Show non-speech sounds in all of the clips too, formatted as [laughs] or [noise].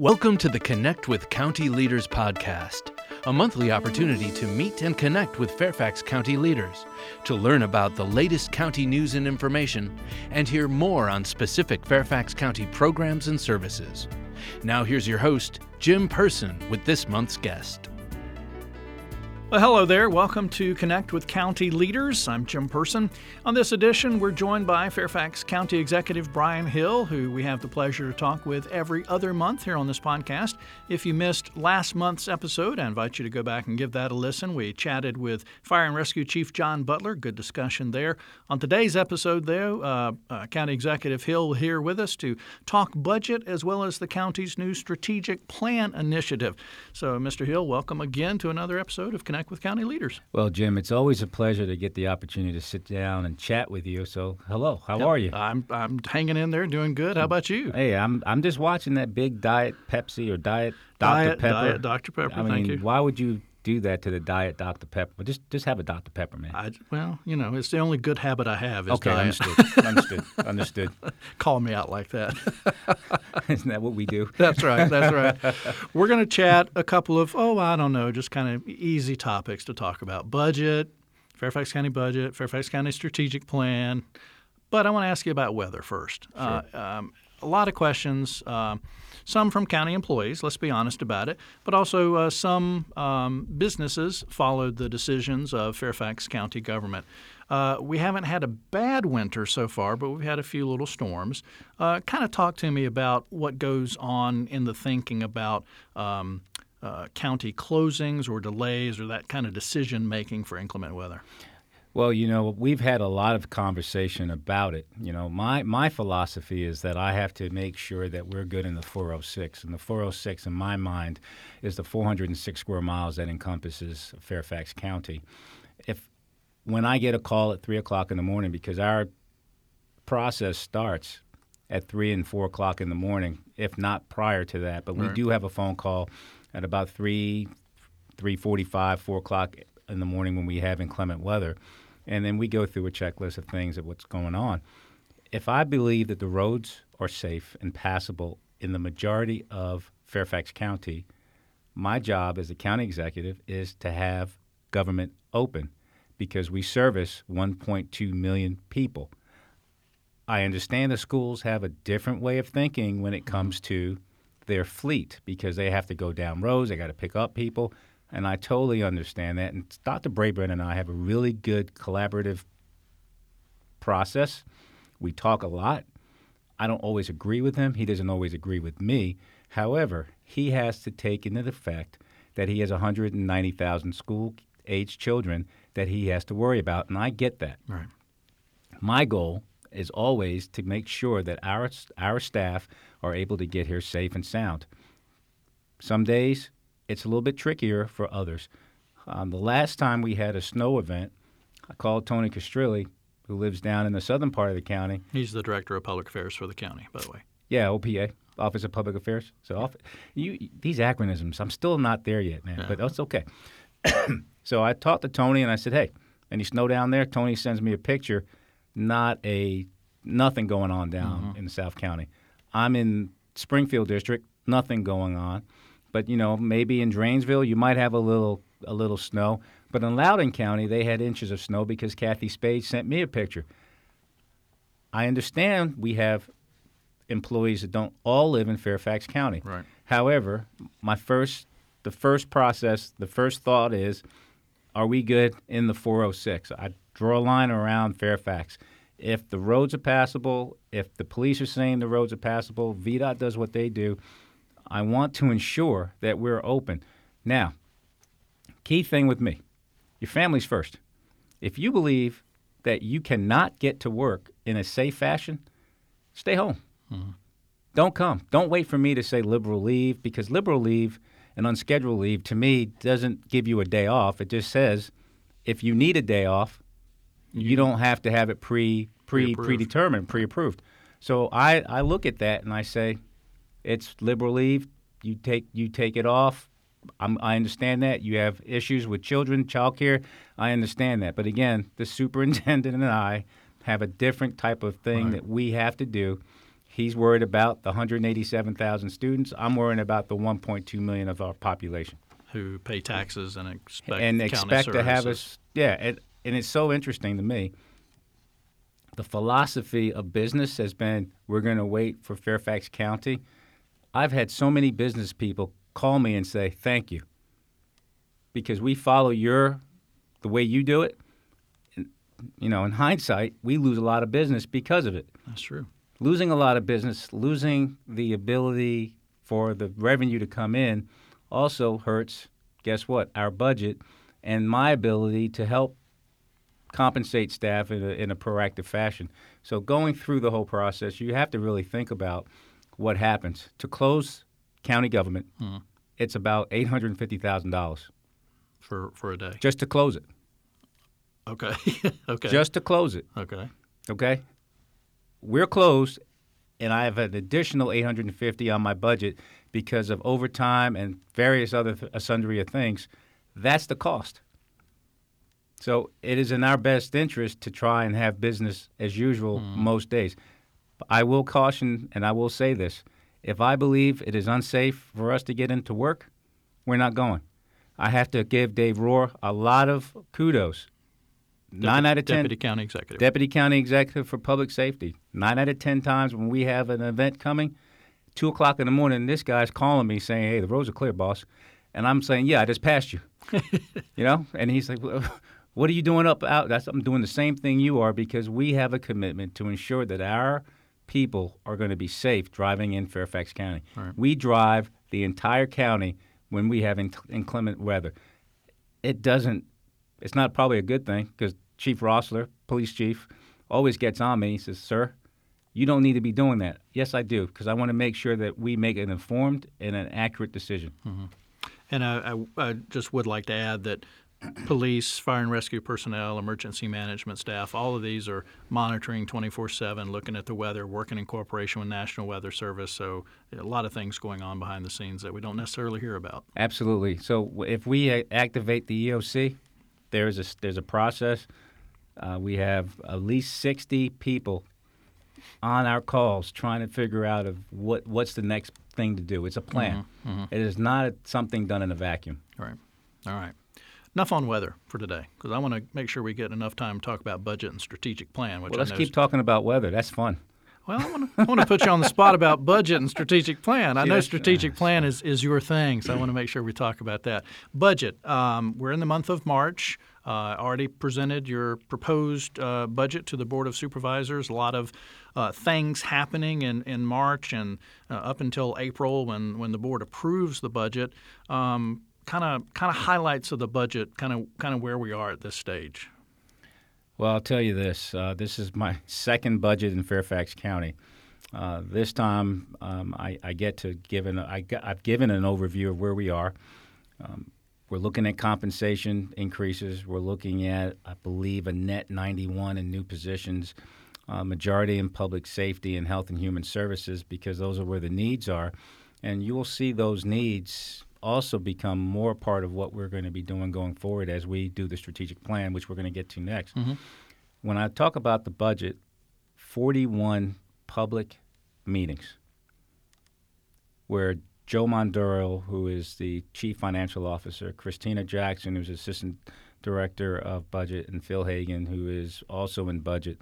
Welcome to the Connect with County Leaders podcast, a monthly opportunity to meet and connect with Fairfax County leaders, to learn about the latest county news and information, and hear more on specific Fairfax County programs and services. Now, here's your host, Jim Person, with this month's guest. Well, hello there. Welcome to Connect with County Leaders. I'm Jim Person. On this edition, we're joined by Fairfax County Executive Bryan Hill, who we have the pleasure to talk with every other month here on this podcast. If you missed last month's episode, I invite you to go back and give that a listen. We chatted with Fire and Rescue Chief John Butler. Good discussion there. On today's episode, though, uh, uh, County Executive Hill here with us to talk budget as well as the county's new strategic plan initiative. So, Mr. Hill, welcome again to another episode of Connect with county leaders. Well, Jim, it's always a pleasure to get the opportunity to sit down and chat with you. So, hello, how yep, are you? I'm I'm hanging in there, doing good. How about you? Hey, I'm I'm just watching that big diet Pepsi or diet Dr diet, Pepper. Diet Dr Pepper. I mean, thank you. why would you do that to the diet Dr Pepper? But Just just have a Dr Pepper, man. I, well, you know, it's the only good habit I have. Is okay, diet. understood. understood. [laughs] Understood. Call me out like that. [laughs] Isn't that what we do? [laughs] That's right. That's right. We're going to chat a couple of oh, I don't know, just kind of easy topics to talk about: budget, Fairfax County budget, Fairfax County strategic plan. But I want to ask you about weather first. Sure. Uh, um, a lot of questions, um, some from county employees, let's be honest about it, but also uh, some um, businesses followed the decisions of Fairfax County government. Uh, we haven't had a bad winter so far, but we've had a few little storms. Uh, kind of talk to me about what goes on in the thinking about um, uh, county closings or delays or that kind of decision making for inclement weather. Well, you know, we've had a lot of conversation about it. You know, my, my philosophy is that I have to make sure that we're good in the 406. And the 406, in my mind, is the 406 square miles that encompasses Fairfax County. If when I get a call at 3 o'clock in the morning, because our process starts at 3 and 4 o'clock in the morning, if not prior to that, but we do have a phone call at about 3, 3.45, 4 o'clock in the morning when we have inclement weather and then we go through a checklist of things of what's going on. If I believe that the roads are safe and passable in the majority of Fairfax County, my job as a county executive is to have government open because we service 1.2 million people. I understand the schools have a different way of thinking when it comes to their fleet because they have to go down roads, they got to pick up people and I totally understand that. And Dr. Brabrand and I have a really good collaborative process. We talk a lot. I don't always agree with him. He doesn't always agree with me. However, he has to take into the fact that he has 190,000 school age children that he has to worry about, and I get that. Right. My goal is always to make sure that our our staff are able to get here safe and sound. Some days it's a little bit trickier for others. Um, the last time we had a snow event, I called Tony Castrilli, who lives down in the southern part of the county. He's the director of public affairs for the county, by the way. Yeah, OPA, Office of Public Affairs. So off, you, these acronyms, I'm still not there yet, man, Yeah. but that's okay. [coughs] so I talked to Tony and I said, "Hey, any snow down there?" Tony sends me a picture, not a nothing going on down in South County. I'm in Springfield district, nothing going on. But you know, maybe in Dranesville you might have a little a little snow. But in Loudoun County, they had inches of snow because Kathy Spade sent me a picture. I understand we have employees that don't all live in Fairfax County. Right. However, my first the first process, the first thought is, are we good in the 406? I draw a line around Fairfax. If the roads are passable, if the police are saying the roads are passable, VDOT does what they do. I want to ensure that we're open. Now, key thing with me, your family's first. If you believe that you cannot get to work in a safe fashion, stay home. Mm-hmm. Don't come. Don't wait for me to say liberal leave because liberal leave and unscheduled leave to me doesn't give you a day off. It just says if you need a day off, you don't have to have it pre pre Pre-approved. predetermined, pre-approved. So I, I look at that and I say, it's liberal leave. You take you take it off. I'm, I understand that you have issues with children, childcare. I understand that, but again, the superintendent and I have a different type of thing Right. that we have to do. He's worried about the 187,000 students. I'm worrying about the 1.2 million of our population Who pay taxes and expect and expect to have us. Yeah, it, and it's so interesting to me. The philosophy of business has been we're going to wait for Fairfax County. I've had so many business people call me and say thank you because we follow your the way you do it. And, You know, in hindsight, we lose a lot of business because of it That's true. losing a lot of business, losing the ability for the revenue to come in also hurts, guess what, our budget and my ability to help compensate staff in a, in a proactive fashion. So going through the whole process, you have to really think about what happens. To close county government, hmm. it's about $850,000 For for a day. just to close it. Okay. [laughs] okay. Just to close it. okay. okay? We're closed, and I have an additional 850 on my budget because of overtime and various other th- sundry of things. That's the cost. So it is in our best interest to try and have business as usual hmm. most days. I will caution, and I will say this: if I believe it is unsafe for us to get into work, we're not going. I have to give Dave Rohrer a lot of kudos. Nine out of ten. Deputy County Executive. Deputy County Executive for Public Safety. Nine out of ten times when we have an event coming, two o'clock in the morning, this guy's calling me saying, "Hey, the roads are clear, boss," and I'm saying, "Yeah, I just passed you." [laughs] you know, and he's like, well, "What are you doing up out?" That's I'm doing the same thing you are because we have a commitment to ensure that our people are going to be safe driving in Fairfax County. We drive the entire county when we have inc- inclement weather. It doesn't it's not probably a good thing because Chief Roessler, police chief, always gets on me. He says, "Sir, you don't need to be doing that." Yes, I do because I want to make sure that we make an informed and an accurate decision. Mm-hmm. And I, I, I just would like to add that police, fire and rescue personnel, emergency management staff, all of these are monitoring 24 7, looking at the weather, working in cooperation with National Weather Service. So a lot of things going on behind the scenes that we don't necessarily hear about. Absolutely. So if we activate the EOC, there is a there's a process. Uh, we have at least 60 people on our calls trying to figure out of what what's the next thing to do. It's a plan. It is not something done in a vacuum. All right. All right. Enough on weather for today because I want to make sure we get enough time to talk about budget and strategic plan. Which Well, let's keep talking about weather. That's fun. Well, I want to, I want to put you on the spot about budget and strategic plan. [laughs] I know strategic plan is, is your thing, so I want to make sure we talk about that. Budget. Um, we're in the month of March. Uh, already presented your proposed uh, budget to the Board of Supervisors. A lot of uh, things happening in, in March and uh, up until April when, when the board approves the budget. Kind of kind of highlights of the budget, kind of kind of where we are at this stage. Well, I'll tell you this. Uh, this is my [laughs] second budget in Fairfax County. Uh, this time, um, I, I get to give an, I, I've given an overview of where we are. Um, we're looking at compensation increases. We're looking at, I believe, a net 91 in new positions, uh, majority in public safety and health and human services because those are where the needs are. And you will see those needs also become more part of what we're going to be doing going forward as we do the strategic plan, which we're going to get to next. Mm-hmm. When I talk about the budget, 41 public meetings where Joe Mondoro, who is the chief financial officer, Christina Jackson, who's assistant director of budget, and Phil Hagan, who is also in budget,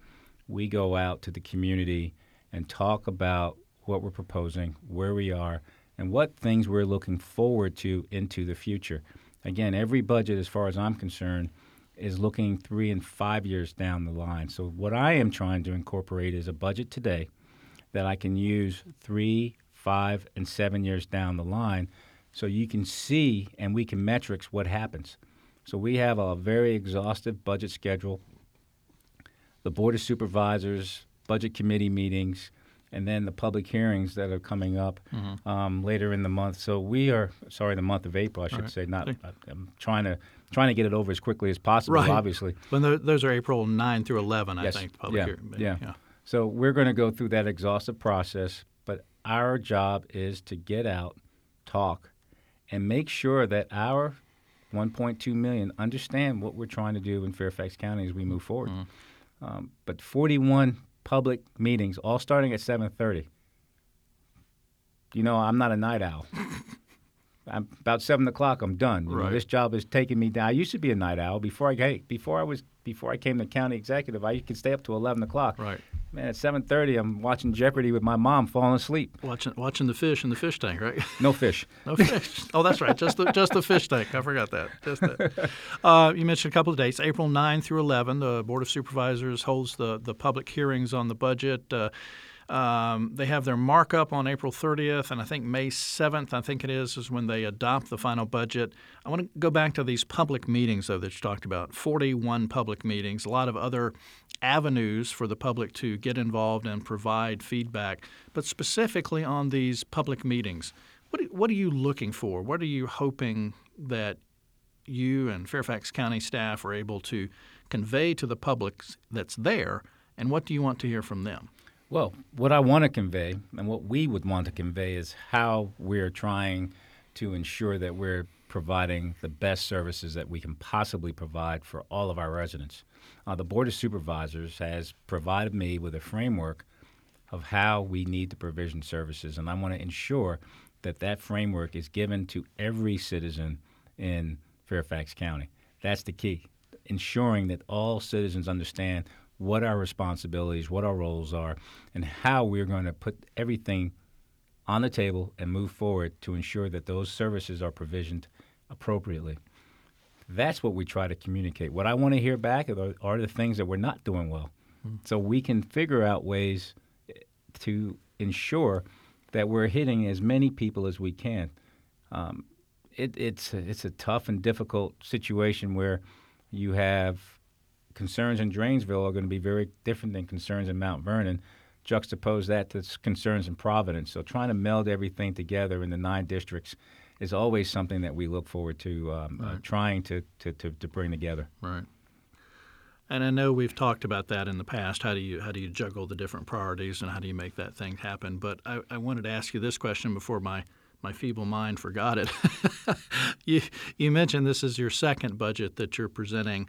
we go out to the community and talk about what we're proposing, where we are, and what things we're looking forward to into the future. Again, every budget, as far as I'm concerned, is looking three and five years down the line. So, what I am trying to incorporate is a budget today that I can use three, five, and seven years down the line so you can see and we can metrics what happens. So, we have a very exhaustive budget schedule. The Board of Supervisors, budget committee meetings, and then the public hearings that are coming up um, later in the month. So we are sorry, the month of April, I should right. say. Not, I'm trying to trying to get it over as quickly as possible. Right. Obviously, When tho- those are April 9 through 11, I think. Public Yeah. hearing. Yeah. yeah. So we're going to go through that exhaustive process, but our job is to get out, talk, and make sure that our 1.2 million understand what we're trying to do in Fairfax County as we move forward. Um, but 41 public meetings, all starting at 7:30. You know, I'm not a night owl. [laughs] I'm about seven o'clock. I'm done. You know, this job is taking me down. I used to be a night owl before I hey, before I was before I came to county executive. I could stay up to eleven o'clock. Right. Man, at seven thirty, I'm watching Jeopardy with my mom, falling asleep. Watching watching the fish in the fish tank, right? No fish. [laughs] No fish. Oh, that's right. Just the just the fish tank. I forgot that. Just that. [laughs] Uh, you mentioned a couple of dates. April 9 through 11, the Board of Supervisors holds the, the public hearings on the budget. Uh, um, they have their markup on April 30th, and I think May 7th, I think it is, is when they adopt the final budget. I want to go back to these public meetings, though, that you talked about 41 public meetings, a lot of other avenues for the public to get involved and provide feedback, but specifically on these public meetings. What, what are you looking for? What are you hoping that you and Fairfax County staff are able to convey to the public that's there, and what do you want to hear from them? Well, what I want to convey and what we would want to convey is how we're trying to ensure that we're providing the best services that we can possibly provide for all of our residents. Uh, the Board of Supervisors has provided me with a framework of how we need to provision services, and I want to ensure that that framework is given to every citizen in Fairfax County. That's the key, ensuring that all citizens understand what our responsibilities, what our roles are, and how we're going to put everything on the table and move forward to ensure that those services are provisioned appropriately. That's what we try to communicate. What I want to hear back are, are the things that we're not doing well. So we can figure out ways eh, to ensure that we're hitting as many people as we can. Um, it, it's, a, it's a tough and difficult situation where you have concerns in Dranesville are going to be very different than concerns in Mount Vernon. Juxtapose that to concerns in Providence. So trying to meld everything together in the nine districts is always something that we look forward to um, uh, trying to, to, to, to bring together. Right. And I know we've talked about that in the past. How do you how do you juggle the different priorities and how do you make that thing happen? But I, I wanted to ask you this question before my my feeble mind forgot it. [laughs] you you mentioned this is your second budget that you're presenting.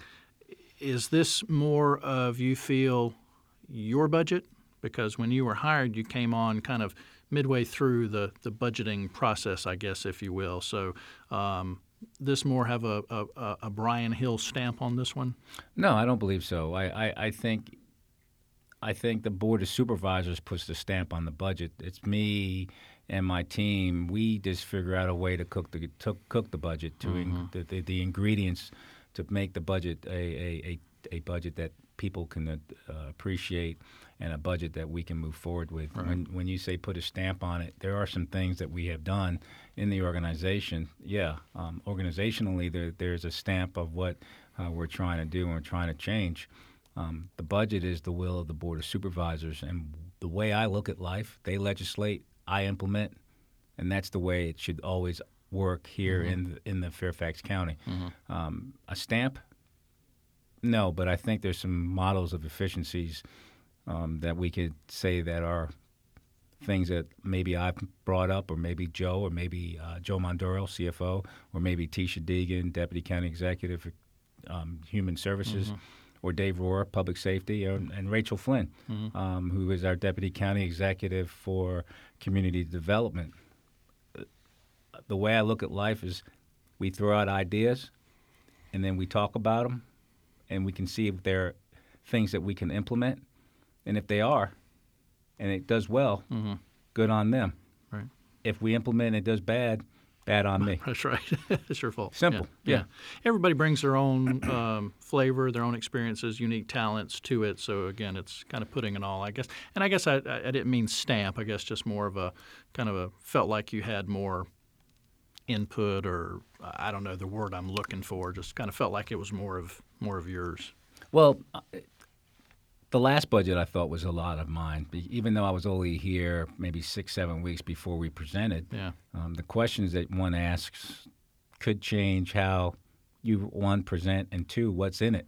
Is this more of you feel your budget? Because when you were hired, you came on kind of midway through the, the budgeting process, I guess, if you will. So, um, this more have a, a, a- Bryan Hill stamp on this one? No, I don't believe so. I, I, I think I think the board of supervisors puts the stamp on the budget. It's me and my team. We just figure out a way to cook the to cook the budget to in, the, the, the ingredients to make the budget a, a, a, a budget that people can uh, appreciate and a budget that we can move forward with. When when you say put a stamp on it, there are some things that we have done in the organization. Yeah, um, organizationally, there, there's a stamp of what uh, we're trying to do and we're trying to change. Um, the budget is the will of the board of supervisors, and the way I look at life, they legislate, I implement, and that's the way it should always work here in the, in the Fairfax County. Um, a stamp, no, but I think there's some models of efficiencies um, that we could say that are things that maybe I've brought up, or maybe Joe, or maybe uh, Joe Mondoro, CFO, or maybe Tisha Deeghan, Deputy County Executive for um, Human Services, or Dave Rohrer, Public Safety, and, and Rachel Flynn, um, who is our Deputy County Executive for Community Development. The way I look at life is we throw out ideas, and then we talk about them, and we can see if they're things that we can implement, and if they are, and it does well, good on them. Right. If we implement and it does bad, bad on me. [laughs] That's right. [laughs] it's your fault. Simple, yeah. Everybody brings their own um, flavor, their own experiences, unique talents to it. So again, it's kind of putting it all, I guess. And I guess I I didn't mean stamp. I guess just more of a kind of a felt like you had more input, or I don't know the word I'm looking for. Just kind of felt like it was more of more of yours. Well, uh, the last budget I thought was a lot of mine, even though I was only here maybe six, seven weeks before we presented. Yeah. Um, the questions that one asks could change how you one present and two what's in it.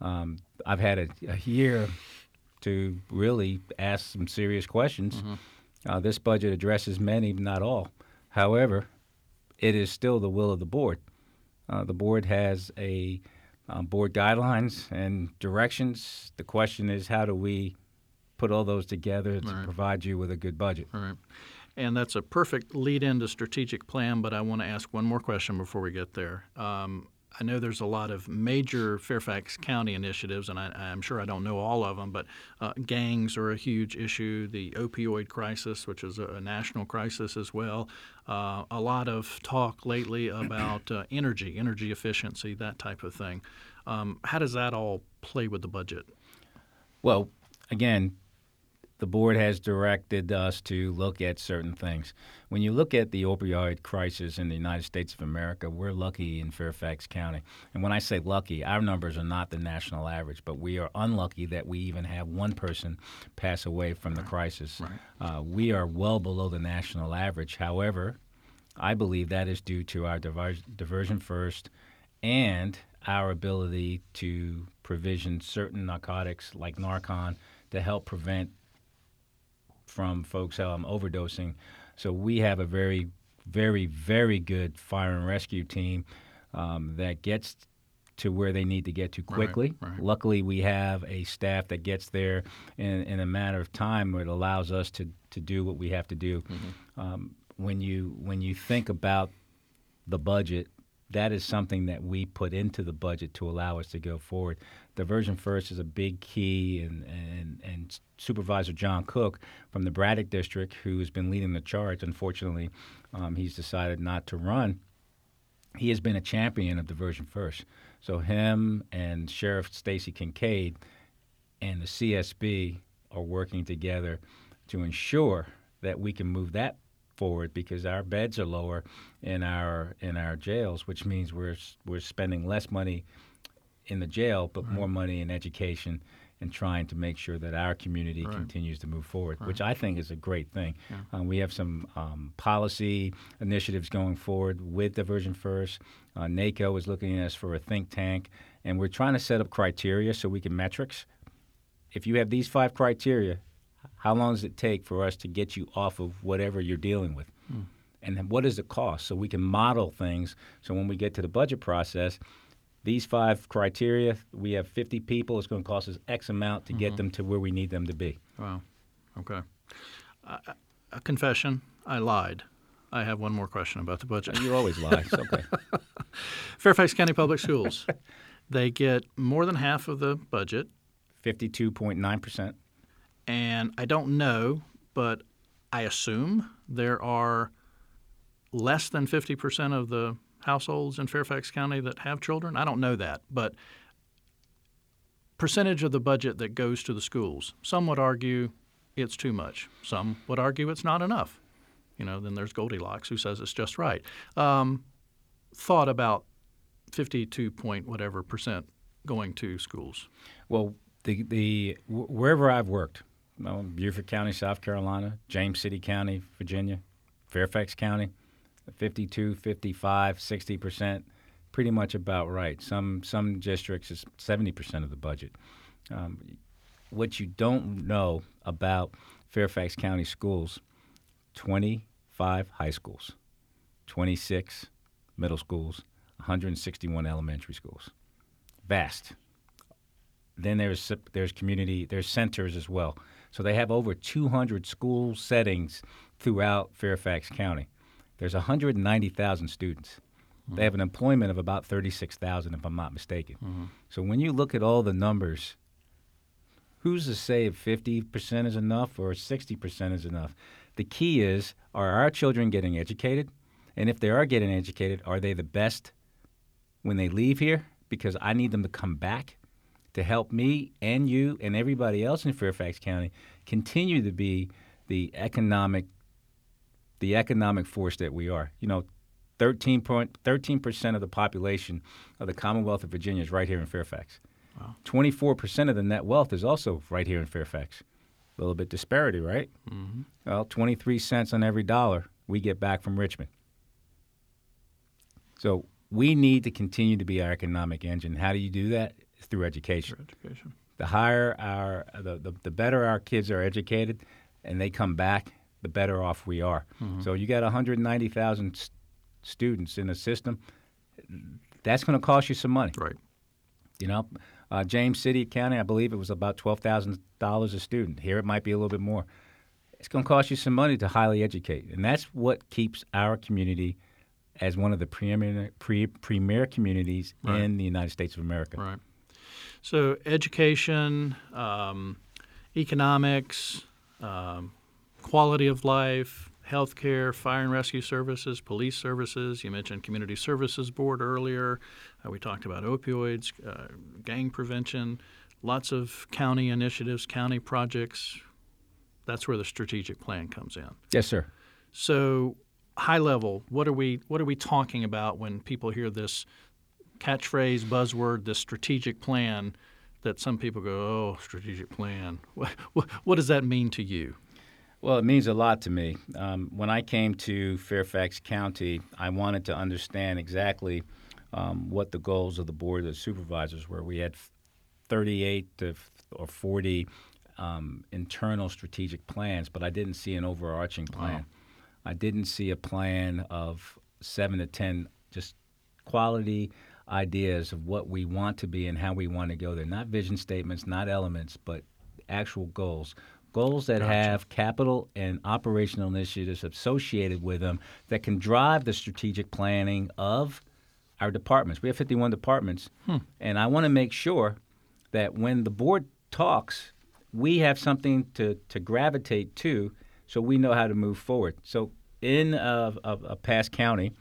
Um, I've had a, a year to really ask some serious questions. Uh, this budget addresses many, not all. However, it is still the will of the board. Uh, the board has a um, board guidelines and directions. The question is, how do we put all those together to provide you with a good budget? All right. And that's a perfect lead in to strategic plan, but I want to ask one more question before we get there. Um, I know there's a lot of major Fairfax County initiatives, and I, am sure I don't know all of them, but uh, gangs are a huge issue. The opioid crisis, which is a, a national crisis as well. Uh, a lot of talk lately about uh, energy, energy efficiency, that type of thing. Um, how does that all play with the budget? Well, again, the board has directed us to look at certain things. When you look at the opioid crisis in the United States of America, we're lucky in Fairfax County. And when I say lucky, our numbers are not the national average, but we are unlucky that we even have one person pass away from the crisis. Right. Uh, we are well below the national average. However, I believe that is due to our diversion first and our ability to provision certain narcotics like Narcan to help prevent from folks um, overdosing. So we have a very, very, very good fire and rescue team um, that gets to where they need to get to quickly. Right, right. Luckily, we have a staff that gets there in, in a matter of time where it allows us to, to do what we have to do. Mm-hmm. Um, when you when you think about the budget, that is something that we put into the budget to allow us to go forward. Diversion first is a big key, and, and, and Supervisor John Cook from the Braddock District, who has been leading the charge, unfortunately, um, he's decided not to run. He has been a champion of diversion first. So him and Sheriff Stacy Kincaid and the CSB are working together to ensure that we can move that forward because our beds are lower in our in our jails, which means we're we're spending less money in the jail, but right. more money in education and trying to make sure that our community right. continues to move forward, right. which I think is a great thing. Yeah. Um, we have some um, policy initiatives going forward with Diversion First. Uh, NACO is looking at us for a think tank, and we're trying to set up criteria so we can metrics. If you have these five criteria, how long does it take for us to get you off of whatever you're dealing with? Mm. And what does it cost? So we can model things. So when we get to the budget process, these five criteria, we have 50 people. It's going to cost us X amount to mm-hmm. get them to where we need them to be. Wow. Okay. Uh, a confession I lied. I have one more question about the budget. You always lie. Okay. [laughs] Fairfax County Public Schools. [laughs] they get more than half of the budget. 52.9%. And I don't know, but I assume there are less than 50% of the households in Fairfax County that have children. I don't know that, but percentage of the budget that goes to the schools. Some would argue it's too much. Some would argue it's not enough. You know, then there's Goldilocks who says it's just right. Um, thought about 52 point whatever percent going to schools. Well, the the wherever I've worked, Beaufort County, South Carolina, James City County, Virginia, Fairfax County, 52, 55, 60 percent, pretty much about right. Some some districts is 70 percent of the budget. Um, what you don't know about Fairfax County schools, 25 high schools, 26 middle schools, 161 elementary schools. Vast. Then there's there's community there's centers as well. So they have over 200 school settings throughout Fairfax County. There's 190,000 students. Mm-hmm. They have an employment of about 36,000, if I'm not mistaken. Mm-hmm. So when you look at all the numbers, who's to say if 50% is enough or 60% is enough? The key is are our children getting educated? And if they are getting educated, are they the best when they leave here? Because I need them to come back to help me and you and everybody else in Fairfax County continue to be the economic the economic force that we are. You know, 13 percent of the population of the Commonwealth of Virginia is right here in Fairfax. Wow. 24% of the net wealth is also right here in Fairfax. A little bit disparity, right? Mm-hmm. Well, 23 cents on every dollar we get back from Richmond. So we need to continue to be our economic engine. How do you do that? through education. Through education. The higher our, the, the, the, better our kids are educated, and they come back, the better off we are. Mm-hmm. So you got 190,000 st- students in the system. That's going to cost you some money. Right. You know, uh, James City County, I believe it was about twelve thousand dollars a student. Here it might be a little bit more. it's going to cost you some money to highly educate. And that's what keeps our community as one of the premier, pre, premier communities Right. in the United States of America. Right. So education, um, economics, um, quality of life, healthcare, fire and rescue services, police services. You mentioned community services board earlier. Uh, we talked about opioids, uh, gang prevention, lots of county initiatives, county projects. That's where the strategic plan comes in. Yes, sir. So, high level, what are we what are we talking about when people hear this catchphrase, buzzword, this strategic plan? That some people go, oh, strategic plan. [laughs] What, what, what does that mean to you? Well, it means a lot to me. Um, when I came to Fairfax County, I wanted to understand exactly um, what the goals of the Board of Supervisors were. We had 38 to f- or 40 um, internal strategic plans, but I didn't see an overarching plan. I didn't see a plan of seven to 10 just quality ideas of what we want to be and how we want to go there. Not vision statements, not elements, but actual goals. Goals that Gotcha. have capital and operational initiatives associated with them that can drive the strategic planning of our departments. We have 51 departments, hmm. and I want to make sure that when the board talks, we have something to, to gravitate to so we know how to move forward. So in a, a, a past county,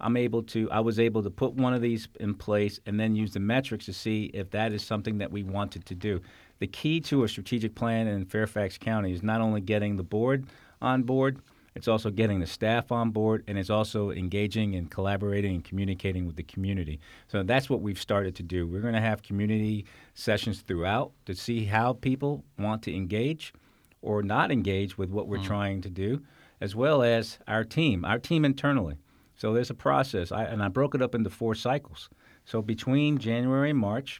I'm able to I was able to put one of these in place and then use the metrics to see if that is something that we wanted to do. The key to a strategic plan in Fairfax County is not only getting the board on board, it's also getting the staff on board and it's also engaging and collaborating and communicating with the community. So that's what we've started to do. We're going to have community sessions throughout to see how people want to engage or not engage with what we're mm. trying to do, as well as our team, our team internally. So there's a process, I, and I broke it up into four cycles. So between January and March,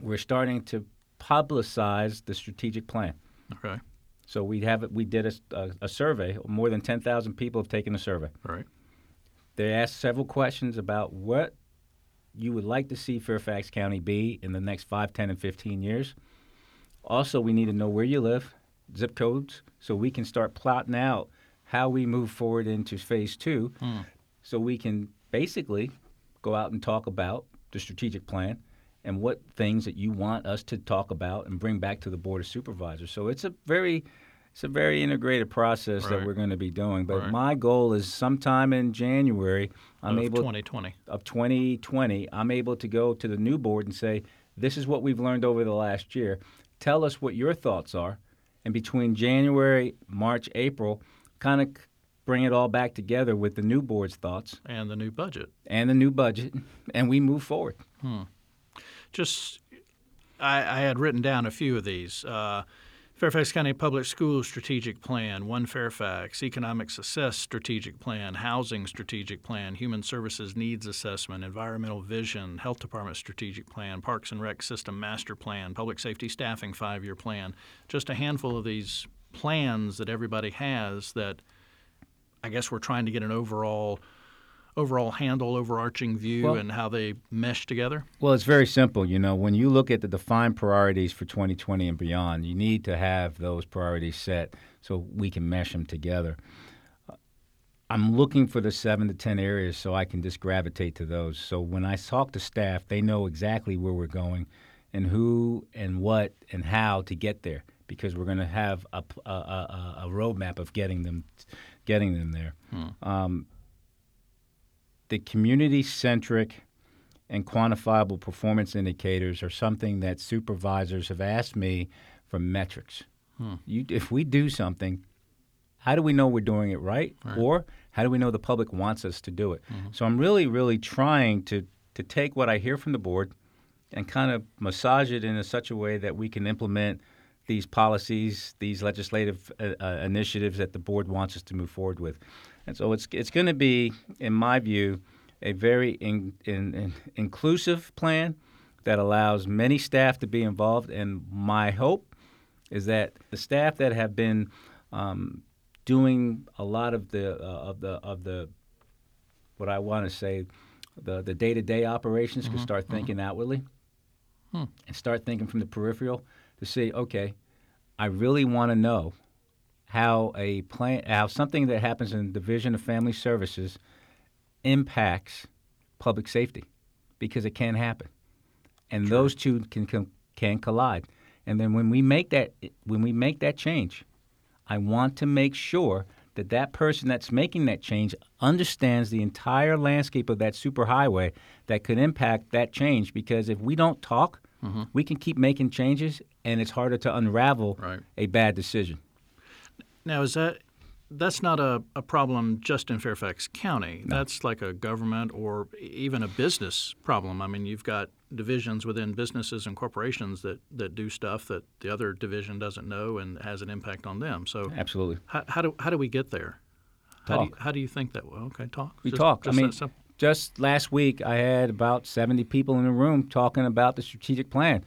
we're starting to publicize the strategic plan. Okay. So we have. We did a, a, a survey. More than ten thousand people have taken the survey. All right. They asked several questions about what you would like to see Fairfax County be in the next 5, 10, and 15 years. Also, we need to know where you live, zip codes, so we can start plotting out how we move forward into phase two. Hmm. So we can basically go out and talk about the strategic plan and what things that you want us to talk about and bring back to the board of supervisors. So it's a very it's a very integrated process Right. that we're going to be doing. But Right. my goal is sometime in January, I'm of able 2020. of 2020, I'm able to go to the new board and say, this is what we've learned over the last year. Tell us what your thoughts are. And between January, March, April, kind of bring it all back together with the new board's thoughts And the new budget. and the new budget, and we move forward. just I, I had written down a few of these. Uh, Fairfax County Public Schools Strategic Plan, One Fairfax, Economic Success Strategic Plan, Housing Strategic Plan, Human Services Needs Assessment, Environmental Vision, Health Department Strategic Plan, Parks and Rec System Master Plan, Public Safety Staffing Five Year Plan. Just a handful of these plans that everybody has that I guess we're trying to get an overall overall handle, overarching view, Well- and how they mesh together. Well, it's very simple. You know, when you look at the defined priorities for 2020 and beyond, you need to have those priorities set so we can mesh them together. Uh, I'm looking for the seven to 10 areas so I can just gravitate to those. So when I talk to staff, they know exactly where we're going and who and what and how to get there because we're going to have a a roadmap of getting them, getting them there. Hmm. Um, the community centric and quantifiable performance indicators are something that supervisors have asked me for metrics. Hmm. You, if we do something, how do we know we're doing it right, or how do we know the public wants us to do it? Mm-hmm. So I'm really, really trying to to take what I hear from the board and kind of massage it in a, such a way that we can implement these policies, these legislative uh, uh, initiatives that the board wants us to move forward with. And so it's it's going to be, in my view, a very in, in, in inclusive plan that allows many staff to be involved. And my hope is that the staff that have been um, doing a lot of the uh, of the of the what I want to say the the day to day operations can start thinking outwardly and start thinking from the peripheral to say, okay, I really want to know how a plan, how something that happens in the Division of Family Services impacts public safety, because it can happen, and those two can, can can collide. And then when we make that when we make that change, I want to make sure that that person that's making that change understands the entire landscape of that superhighway that could impact that change. Because if we don't talk, Mm-hmm. we can keep making changes, and it's harder to unravel Right. a bad decision. Now, is that that's not a, a problem just in Fairfax County? That's like a government or even a business problem. I mean, you've got divisions within businesses and corporations that, that do stuff that the other division doesn't know and has an impact on them. So, Absolutely. how, how do how do we get there? How do you, how do you think that? Well, okay, talk. We Just- talk. just I mean, simple. Just last week, I had about 70 people in the room talking about the strategic plan.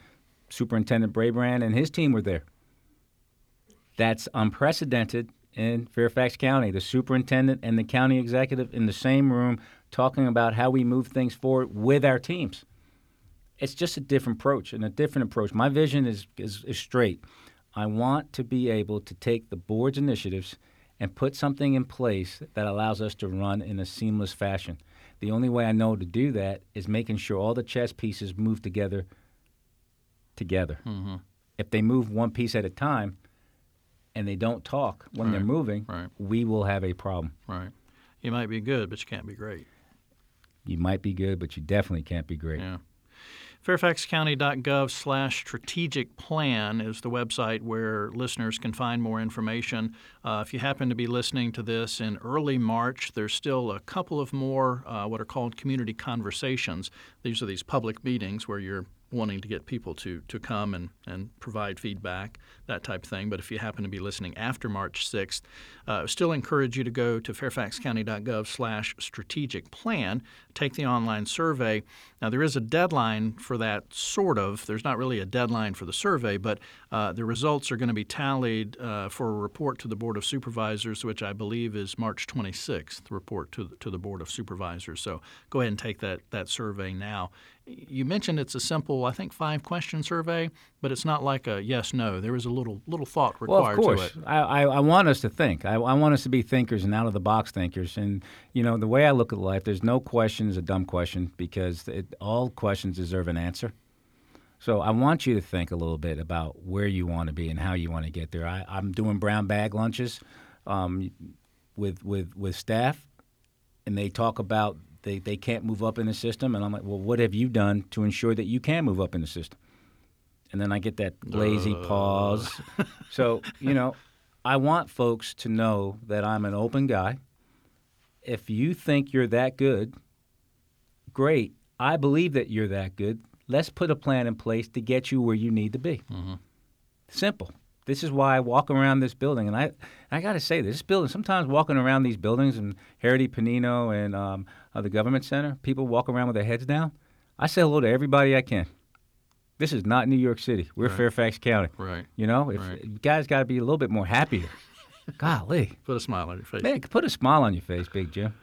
Superintendent Brabrand and his team were there. That's unprecedented in Fairfax County. The superintendent and the county executive in the same room talking about how we move things forward with our teams. It's just a different approach and a different approach. My vision is, is, is straight. I want to be able to take the board's initiatives and put something in place that allows us to run in a seamless fashion. The only way I know to do that is making sure all the chess pieces move together together. Mm-hmm. If they move one piece at a time and they don't talk when they're moving, right. we will have a problem. Right. You might be good, but you can't be great. You might be good, but you definitely can't be great. Yeah. fairfaxcounty.gov slash strategic plan is the website where listeners can find more information. Uh, if you happen to be listening to this in early March, there's still a couple of more uh, what are called community conversations. These are these public meetings where you're wanting to get people to, to come and, and provide feedback, that type of thing. But if you happen to be listening after March 6th, uh, still encourage you to go to fairfaxcounty.gov slash strategic plan, take the online survey. Now, there is a deadline for that, sort of. There's not really a deadline for the survey, but uh, the results are going to be tallied uh, for a report to the Board of Supervisors, which I believe is March 26th, report to, the- to the Board of Supervisors. So go ahead and take that, that survey now. You mentioned it's a simple, I think, five question survey, but it's not like a yes no. There is a little little thought required Well, of course. to it. I, I, I want us to think. I, I want us to be thinkers and out of the box thinkers. And, you know, the way I look at life, there's no question is a dumb question because it, all questions deserve an answer. So I want you to think a little bit about where you want to be and how you want to get there. I, I'm doing brown bag lunches um, with, with, with staff, and they talk about they, they can't move up in the system. And I'm like, well, what have you done to ensure that you can move up in the system? And then I get that lazy pause. [laughs] so, you know, I want folks to know that I'm an open guy. If you think you're that good, great. I believe that you're that good. Let's put a plan in place to get you where you need to be. Simple. This is why I walk around this building, and I I got to say this building. Sometimes walking around these buildings and Herrity Pennino and um, uh, the government center, people walk around with their heads down. I say hello to everybody I can. This is not New York City. We're Right. Fairfax County. Right. You know, if Right. you guys got to be a little bit more happier. [laughs] Golly, Put a smile on your face. man, put a smile on your face, Big Jim.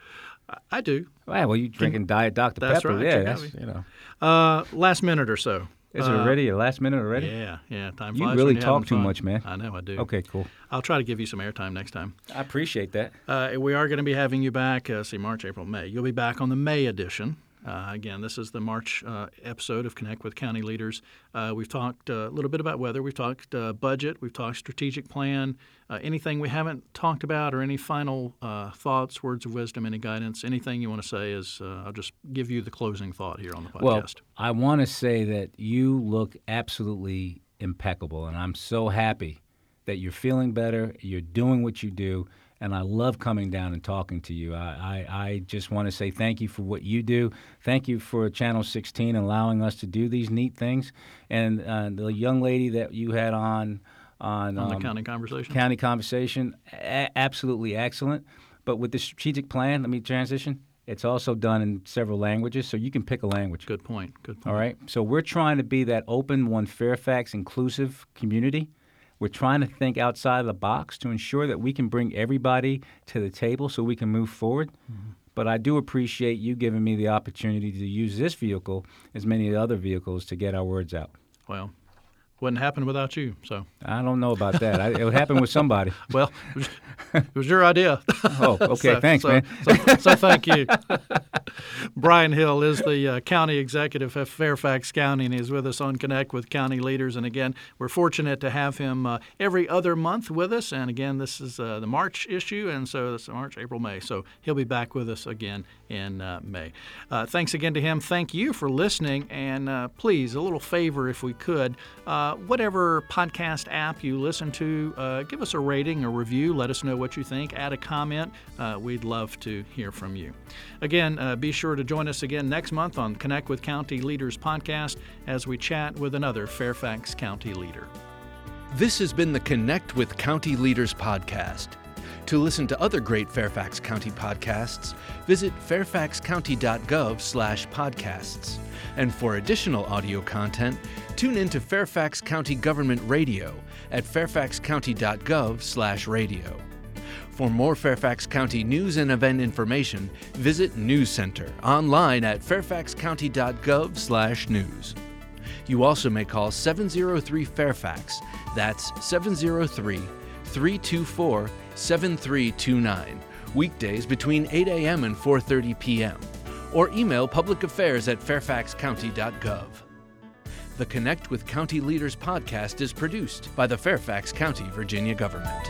I, do. Wow, well, you drinking Diet Dr That's Pepper? right, Yeah, you that's you know. Uh, last minute or so. Is it Uh, already a last minute already? Yeah, yeah. Time You really you're talk too fun. much, man. I know I do. Okay, cool. I'll try to give you some airtime next time. I appreciate that. Uh, we are going to be having you back. Uh, see, March, April, May. You'll be back on the May edition. Uh, again, this is the March uh, episode of Connect with County Leaders. Uh, we've talked uh, a little bit about weather. We've talked uh, budget. We've talked strategic plan. Uh, anything we haven't talked about, or any final uh, thoughts, words of wisdom, any guidance, anything you want to say is uh, I'll just give you the closing thought here on the podcast. Well, I want to say that you look absolutely impeccable, and I'm so happy that you're feeling better. You're doing what you do, and I love coming down and talking to you. I, I, I just want to say thank you for what you do. Thank you for Channel 16 allowing us to do these neat things. And uh, the young lady that you had on on, on the um, county conversation. county conversation, a- absolutely excellent. But with the strategic plan, let me transition. It's also done in several languages, so you can pick a language. Good point. Good point. All right. So we're trying to be that open, one Fairfax inclusive community. We're trying to think outside of the box to ensure that we can bring everybody to the table so we can move forward. Mm-hmm. But I do appreciate you giving me the opportunity to use this vehicle, as many other vehicles, to get our words out. Well, wouldn't happen without you. So I don't know about that. I, it would happen with somebody. [laughs] well, it was your idea. [laughs] Oh, okay. So- Thanks, so, man. so, so thank you. [laughs] Bryan Hill is the uh, county executive of Fairfax County, and he's with us on Connect with County Leaders. And again, we're fortunate to have him uh, every other month with us. And again, this is uh, the March issue, and so it's March, April, May. So he'll be back with us again in uh, May. Uh, thanks again to him. Thank you for listening. And uh, please, a little favor if we could, uh, whatever podcast app you listen to, uh, give us a rating or review. Let us know what you think. Add a comment. Uh, we'd love to hear from you. Again, uh, be sure to join us again next month on Connect with County Leaders podcast as we chat with another Fairfax County leader. This has been the Connect with County Leaders podcast. To listen to other great Fairfax County podcasts, visit fairfaxcounty.gov/podcasts. And for additional audio content, tune into Fairfax County Government Radio at fairfaxcounty.gov/radio. For more Fairfax County news and event information, visit News Center online at fairfaxcounty.gov/news. You also may call 703 Fairfax. That's 703 324 7329. Weekdays between 8 a.m. and 4:30 p.m. Or email public affairs at fairfaxcounty.gov. The Connect with County Leaders podcast is produced by the Fairfax County, Virginia government.